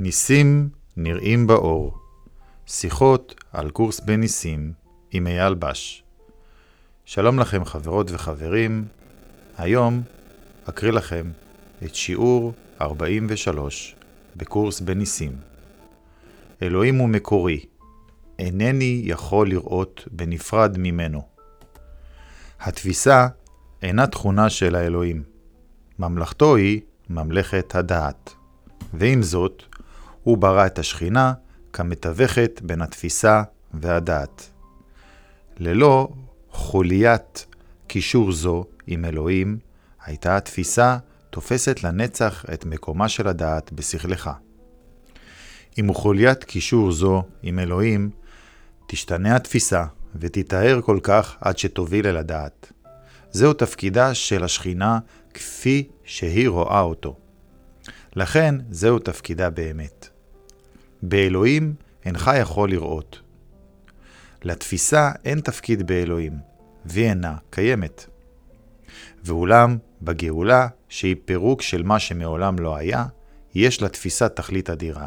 ניסים נראים באור. שיחות על קורס בניסים עם אייל בש. שלום לכם חברות וחברים, היום אקריא לכם את שיעור 43 בקורס בניסים. אלוהים הוא מקורי, אינני יכול לראות בנפרד ממנו. התפיסה אינה תכונה של האלוהים. ממלכתו היא ממלכת הדעת. ועם זאת, הוא ברא את השכינה כמתווכת בין התפיסה והדעת. ללא חוליית קישור זו עם אלוהים, הייתה התפיסה תופסת לנצח את מקומה של הדעת בשכלך. עם חוליית קישור זו עם אלוהים, תשתנה התפיסה ותתאר כל כך עד שתוביל אל הדעת. זהו תפקידה של השכינה כפי שהיא רואה אותו. לכן זהו תפקידה באמת. באלוהים אינך יכול לראות. לתפיסה אין תפקיד באלוהים, והיא אינה קיימת. ואולם, בגאולה, שהיא פירוק של מה שמעולם לא היה, יש לתפיסה תכלית אדירה.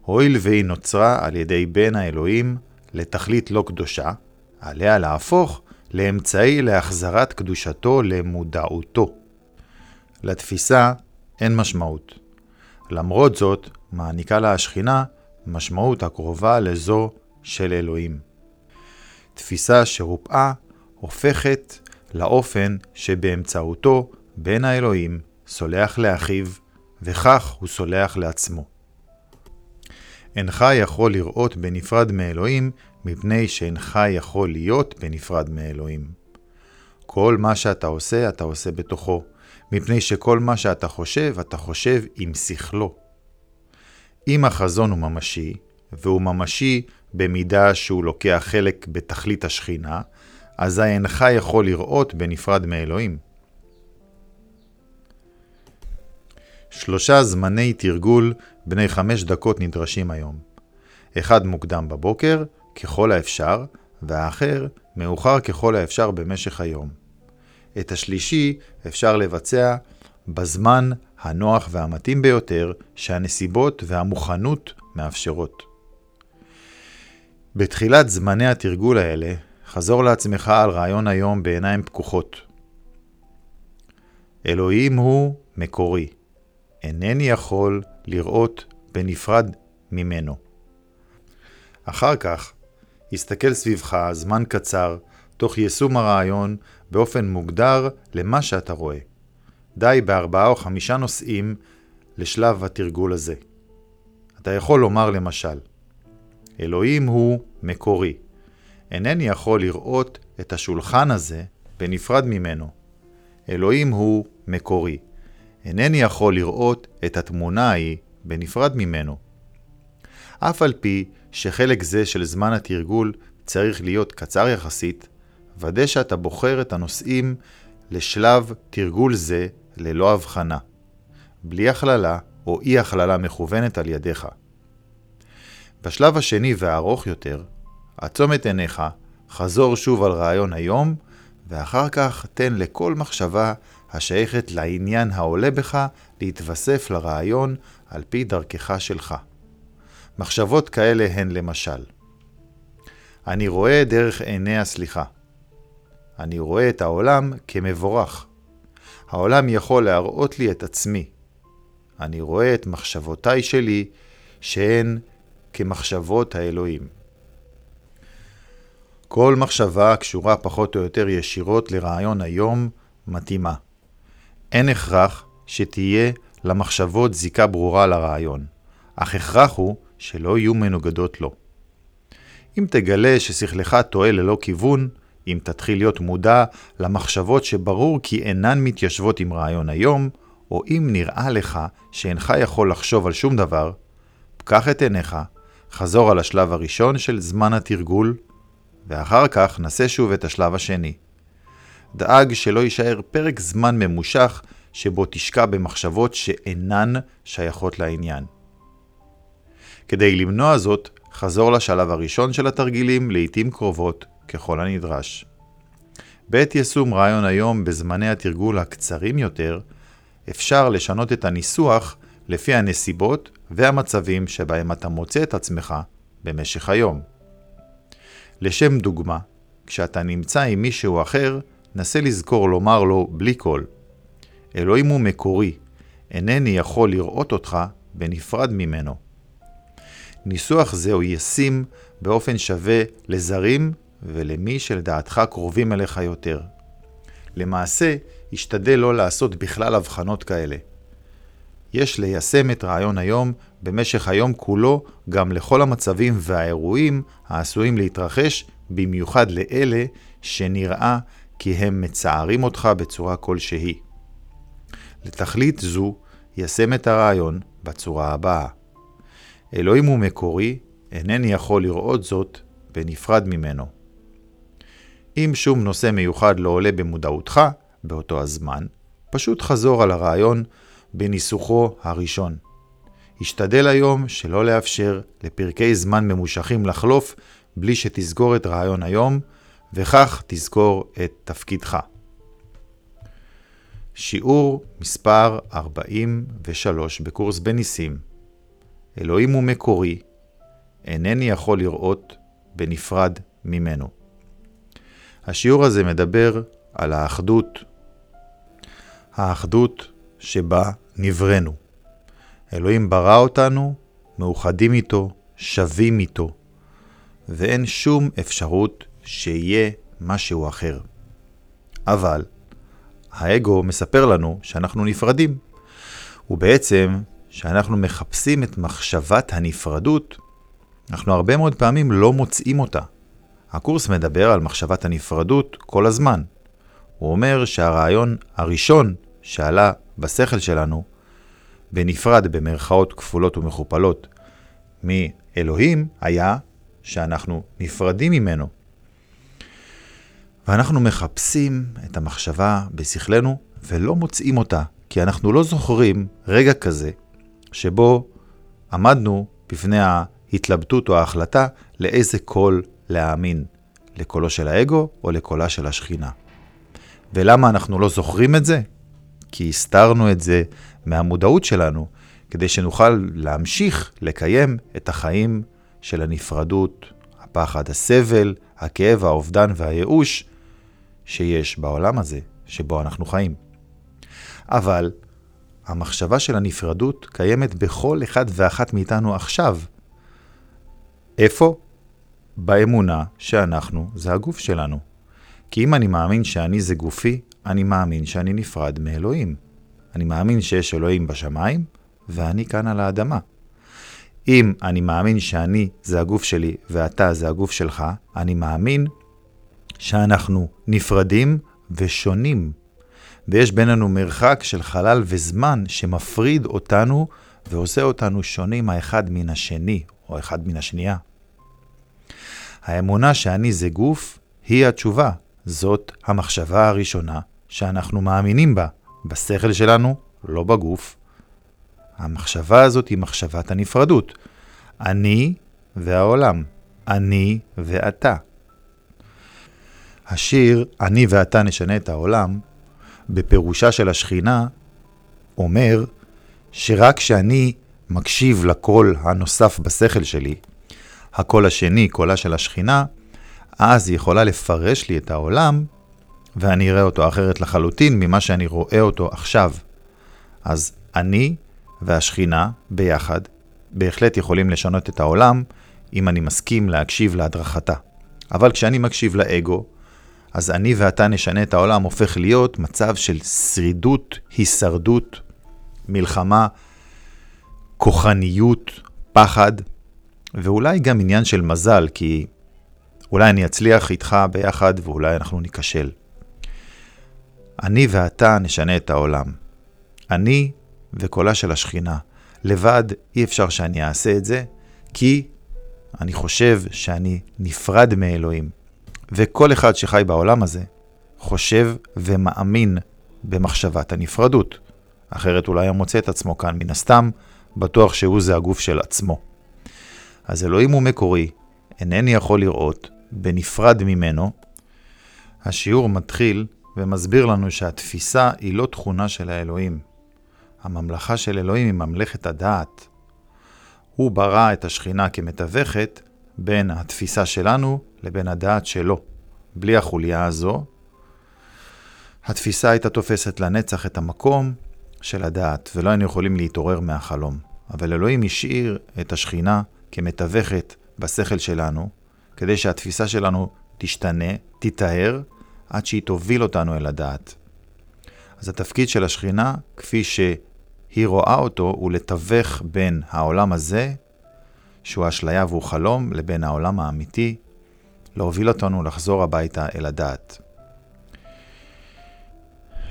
הואיל והיא נוצרה על ידי בן האלוהים לתכלית לא קדושה, עליה להפוך לאמצעי להחזרת קדושתו למודעותו. לתפיסה אין משמעות. למרות זאת, מעניקה לה השכינה משמעות הקרובה לזו של אלוהים. תפיסה שרופאה הופכת לאופן שבאמצעותו בן האלוהים סולח לאחיו, וכך הוא סולח לעצמו. אינך יכול לראות בנפרד מאלוהים, מפני שאינך יכול להיות בנפרד מאלוהים. כל מה שאתה עושה, אתה עושה בתוכו, מפני שכל מה שאתה חושב, אתה חושב עם שכלו. אם החזון הוא ממשי, והוא ממשי במידה שהוא לוקח חלק בתכלית השכינה, אזי אינך יכול לראות בנפרד מאלוהים. שלושה זמני תרגול בני חמש דקות נדרשים היום. אחד מוקדם בבוקר, ככל האפשר, והאחר מאוחר ככל האפשר במשך היום. את השלישי אפשר לבצע בזמן הנוח והמתאים ביותר שהנסיבות והמוכנות מאפשרות. בתחילת זמני התרגול האלה, חזור לעצמך על רעיון היום בעיניים פקוחות. אלוהים הוא מקורי. אינני יכול לראות בנפרד ממנו. אחר כך, הסתכל סביבך זמן קצר, תוך יישום הרעיון באופן מוגדר למה שאתה רואה. די בארבעה או חמישה נושאים לשלב התרגול הזה. אתה יכול לומר למשל, אלוהים הוא מקורי. אינני יכול לראות את השולחן הזה בנפרד ממנו. אלוהים הוא מקורי. אינני יכול לראות את התמונה ההיא בנפרד ממנו. אף על פי שחלק זה של זמן התרגול צריך להיות קצר יחסית, ודא שאתה בוחר את הנושאים לשלב תרגול זה ללא הבחנה, בלי הכללה או אי הכללה מכוונת על ידיך. בשלב השני והארוך יותר, עצום את עיניך, חזור שוב על רעיון היום, ואחר כך תן לכל מחשבה השייכת לעניין העולה בך להתווסף לרעיון על פי דרכך שלך. מחשבות כאלה הן למשל אני רואה דרך עיני הסליחה. אני רואה את העולם כמבורך. העולם יכול להראות לי את עצמי. אני רואה את מחשבותיי שלי שהן כמחשבות האלוהים. כל מחשבה קשורה פחות או יותר ישירות לרעיון היום מתאימה. אין הכרח שתהיה למחשבות זיקה ברורה לרעיון, אך הכרח הוא שלא יהיו מנוגדות לו. אם תגלה ששכלך טועה ללא כיוון, אם תתחיל להיות מודע למחשבות שברור כי אינן מתיישבות עם רעיון היום, או אם נראה לך שאינך יכול לחשוב על שום דבר, פקח את עיניך, חזור על השלב הראשון של זמן התרגול, ואחר כך נסה שוב את השלב השני. דאג שלא יישאר פרק זמן ממושך שבו תשקע במחשבות שאינן שייכות לעניין. כדי למנוע זאת, חזור לשלב הראשון של התרגילים לעתים קרובות ככל הנדרש. בעת יישום רעיון היום בזמני התרגול הקצרים יותר, אפשר לשנות את הניסוח לפי הנסיבות והמצבים שבהם אתה מוצא את עצמך במשך היום. לשם דוגמה, כשאתה נמצא עם מישהו אחר, נסה לזכור לומר לו בלי קול. אלוהים הוא מקורי, אינני יכול לראות אותך בנפרד ממנו. ניסוח זה הוא ישים באופן שווה לזרים ולמי שלדעתך קרובים אליך יותר. למעשה, השתדל לא לעשות בכלל הבחנות כאלה. יש ליישם את רעיון היום במשך היום כולו גם לכל המצבים והאירועים העשויים להתרחש, במיוחד לאלה שנראה כי הם מצערים אותך בצורה כלשהי. לתכלית זו, יישם את הרעיון בצורה הבאה. אלוהים הוא מקורי, אינני יכול לראות זאת בנפרד ממנו. אם שום נושא מיוחד לא עולה במודעותך באותו הזמן, פשוט חזור על הרעיון בניסוחו הראשון. השתדל היום שלא לאפשר לפרקי זמן ממושכים לחלוף בלי שתסגור את רעיון היום, וכך תזכור את תפקידך. שיעור מספר 43 בקורס בניסים אלוהים הוא מקורי, אינני יכול לראות בנפרד ממנו. השיעור הזה מדבר על האחדות, האחדות שבה נבראנו. אלוהים ברא אותנו, מאוחדים איתו, שווים איתו, ואין שום אפשרות שיהיה משהו אחר. אבל האגו מספר לנו שאנחנו נפרדים, ובעצם שאנחנו מחפשים את מחשבת הנפרדות, אנחנו הרבה מאוד פעמים לא מוצאים אותה. הקורס מדבר על מחשבת הנפרדות כל הזמן. הוא אומר שהרעיון הראשון שעלה בשכל שלנו, בנפרד במרכאות כפולות ומכופלות מאלוהים, היה שאנחנו נפרדים ממנו. ואנחנו מחפשים את המחשבה בשכלנו ולא מוצאים אותה, כי אנחנו לא זוכרים רגע כזה שבו עמדנו בפני ההתלבטות או ההחלטה לאיזה קול להאמין, לקולו של האגו או לקולה של השכינה. ולמה אנחנו לא זוכרים את זה? כי הסתרנו את זה מהמודעות שלנו, כדי שנוכל להמשיך לקיים את החיים של הנפרדות, הפחד, הסבל, הכאב, האובדן והייאוש שיש בעולם הזה, שבו אנחנו חיים. אבל המחשבה של הנפרדות קיימת בכל אחד ואחת מאיתנו עכשיו. איפה? באמונה שאנחנו זה הגוף שלנו. כי אם אני מאמין שאני זה גופי, אני מאמין שאני נפרד מאלוהים. אני מאמין שיש אלוהים בשמיים, ואני כאן על האדמה. אם אני מאמין שאני זה הגוף שלי ואתה זה הגוף שלך, אני מאמין שאנחנו נפרדים ושונים. ויש בינינו מרחק של חלל וזמן שמפריד אותנו ועושה אותנו שונים האחד מן השני, או אחד מן השנייה. האמונה שאני זה גוף היא התשובה. זאת המחשבה הראשונה שאנחנו מאמינים בה, בשכל שלנו, לא בגוף. המחשבה הזאת היא מחשבת הנפרדות. אני והעולם, אני ואתה. השיר "אני ואתה נשנה את העולם" בפירושה של השכינה אומר שרק כשאני מקשיב לקול הנוסף בשכל שלי, הקול השני, קולה של השכינה, אז היא יכולה לפרש לי את העולם, ואני אראה אותו אחרת לחלוטין ממה שאני רואה אותו עכשיו. אז אני והשכינה ביחד בהחלט יכולים לשנות את העולם, אם אני מסכים להקשיב להדרכתה. אבל כשאני מקשיב לאגו, אז אני ואתה נשנה את העולם הופך להיות מצב של שרידות, הישרדות, מלחמה, כוחניות, פחד, ואולי גם עניין של מזל, כי אולי אני אצליח איתך ביחד ואולי אנחנו ניכשל. אני ואתה נשנה את העולם. אני וקולה של השכינה. לבד אי אפשר שאני אעשה את זה, כי אני חושב שאני נפרד מאלוהים. וכל אחד שחי בעולם הזה חושב ומאמין במחשבת הנפרדות. אחרת אולי הוא מוצא את עצמו כאן מן הסתם, בטוח שהוא זה הגוף של עצמו. אז אלוהים הוא מקורי, אינני יכול לראות, בנפרד ממנו. השיעור מתחיל ומסביר לנו שהתפיסה היא לא תכונה של האלוהים. הממלכה של אלוהים היא ממלכת הדעת. הוא ברא את השכינה כמתווכת בין התפיסה שלנו לבין הדעת שלו. בלי החוליה הזו, התפיסה הייתה תופסת לנצח את המקום של הדעת, ולא היינו יכולים להתעורר מהחלום. אבל אלוהים השאיר את השכינה כמתווכת בשכל שלנו, כדי שהתפיסה שלנו תשתנה, תיטהר, עד שהיא תוביל אותנו אל הדעת. אז התפקיד של השכינה, כפי שהיא רואה אותו, הוא לתווך בין העולם הזה, שהוא אשליה והוא חלום, לבין העולם האמיתי, להוביל אותנו לחזור הביתה אל הדעת.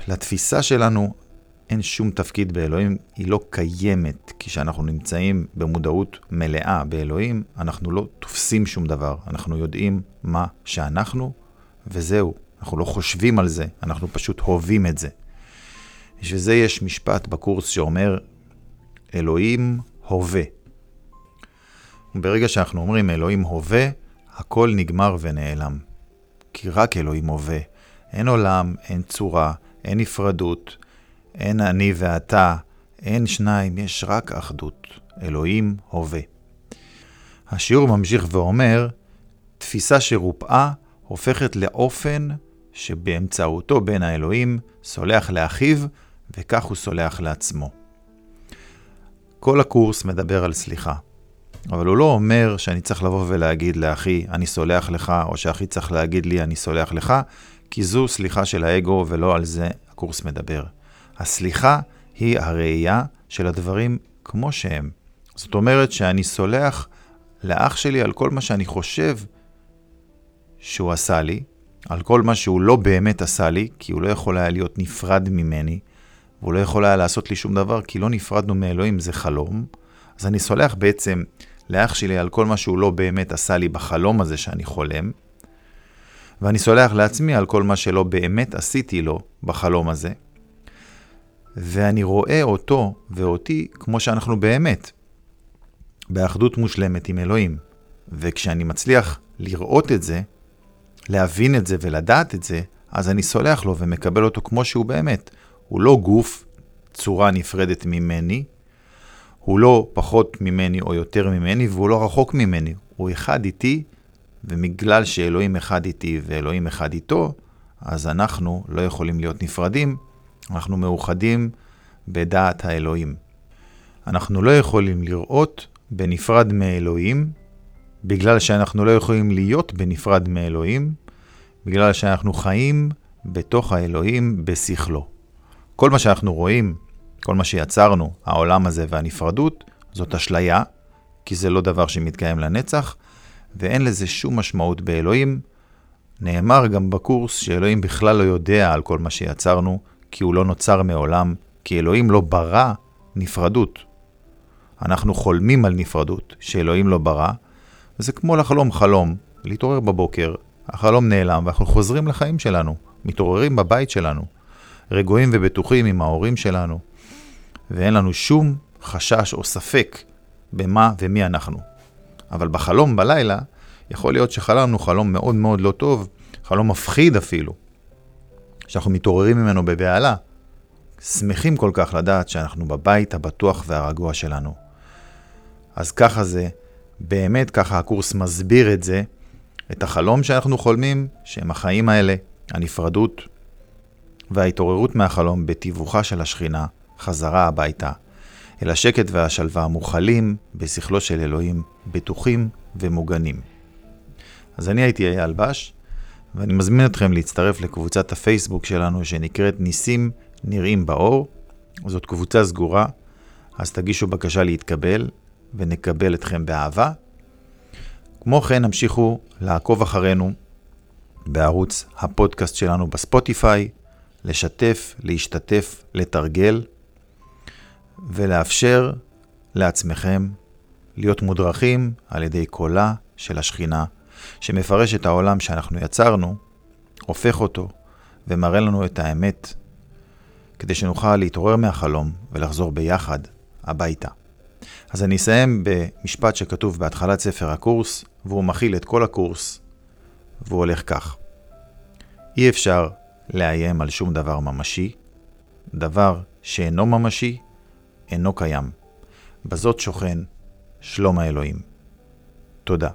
לתפיסה שלנו אין שום תפקיד באלוהים, היא לא קיימת. כשאנחנו נמצאים במודעות מלאה באלוהים, אנחנו לא תופסים שום דבר. אנחנו יודעים מה שאנחנו, וזהו. אנחנו לא חושבים על זה, אנחנו פשוט הווים את זה. בשביל זה יש משפט בקורס שאומר, אלוהים הווה. ברגע שאנחנו אומרים אלוהים הווה, הכל נגמר ונעלם. כי רק אלוהים הווה. אין עולם, אין צורה, אין נפרדות, אין אני ואתה, אין שניים, יש רק אחדות. אלוהים הווה. השיעור ממשיך ואומר, תפיסה שרופאה הופכת לאופן שבאמצעותו בן האלוהים סולח לאחיו, וכך הוא סולח לעצמו. כל הקורס מדבר על סליחה, אבל הוא לא אומר שאני צריך לבוא ולהגיד לאחי, אני סולח לך, או שאחי צריך להגיד לי, אני סולח לך, כי זו סליחה של האגו, ולא על זה הקורס מדבר. הסליחה היא הראייה של הדברים כמו שהם. זאת אומרת שאני סולח לאח שלי על כל מה שאני חושב שהוא עשה לי, על כל מה שהוא לא באמת עשה לי, כי הוא לא יכול היה להיות נפרד ממני, והוא לא יכול היה לעשות לי שום דבר, כי לא נפרדנו מאלוהים, זה חלום. אז אני סולח בעצם לאח שלי על כל מה שהוא לא באמת עשה לי בחלום הזה שאני חולם, ואני סולח לעצמי על כל מה שלא באמת עשיתי לו בחלום הזה, ואני רואה אותו ואותי כמו שאנחנו באמת, באחדות מושלמת עם אלוהים. וכשאני מצליח לראות את זה, להבין את זה ולדעת את זה, אז אני סולח לו ומקבל אותו כמו שהוא באמת. הוא לא גוף, צורה נפרדת ממני, הוא לא פחות ממני או יותר ממני, והוא לא רחוק ממני. הוא אחד איתי, ובגלל שאלוהים אחד איתי ואלוהים אחד איתו, אז אנחנו לא יכולים להיות נפרדים, אנחנו מאוחדים בדעת האלוהים. אנחנו לא יכולים לראות בנפרד מאלוהים, בגלל שאנחנו לא יכולים להיות בנפרד מאלוהים, בגלל שאנחנו חיים בתוך האלוהים בשכלו. כל מה שאנחנו רואים, כל מה שיצרנו, העולם הזה והנפרדות, זאת אשליה, כי זה לא דבר שמתקיים לנצח, ואין לזה שום משמעות באלוהים. נאמר גם בקורס שאלוהים בכלל לא יודע על כל מה שיצרנו, כי הוא לא נוצר מעולם, כי אלוהים לא ברא נפרדות. אנחנו חולמים על נפרדות, שאלוהים לא ברא, וזה כמו לחלום חלום, להתעורר בבוקר, החלום נעלם ואנחנו חוזרים לחיים שלנו, מתעוררים בבית שלנו, רגועים ובטוחים עם ההורים שלנו, ואין לנו שום חשש או ספק במה ומי אנחנו. אבל בחלום בלילה, יכול להיות שחלמנו חלום מאוד מאוד לא טוב, חלום מפחיד אפילו, שאנחנו מתעוררים ממנו בבהלה. שמחים כל כך לדעת שאנחנו בבית הבטוח והרגוע שלנו. אז ככה זה, באמת ככה הקורס מסביר את זה, את החלום שאנחנו חולמים, שהם החיים האלה, הנפרדות וההתעוררות מהחלום בתיווכה של השכינה, חזרה הביתה, אל השקט והשלווה המוכלים בשכלו של אלוהים, בטוחים ומוגנים. אז אני הייתי אייל בש, ואני מזמין אתכם להצטרף לקבוצת הפייסבוק שלנו שנקראת ניסים נראים באור. זאת קבוצה סגורה, אז תגישו בקשה להתקבל, ונקבל אתכם באהבה. כמו כן, המשיכו לעקוב אחרינו בערוץ הפודקאסט שלנו בספוטיפיי, לשתף, להשתתף, לתרגל, ולאפשר לעצמכם להיות מודרכים על ידי קולה של השכינה, שמפרש את העולם שאנחנו יצרנו, הופך אותו ומראה לנו את האמת, כדי שנוכל להתעורר מהחלום ולחזור ביחד הביתה. אז אני אסיים במשפט שכתוב בהתחלת ספר הקורס, והוא מכיל את כל הקורס, והוא הולך כך: אי אפשר לאיים על שום דבר ממשי, דבר שאינו ממשי אינו קיים. בזאת שוכן שלום האלוהים. תודה.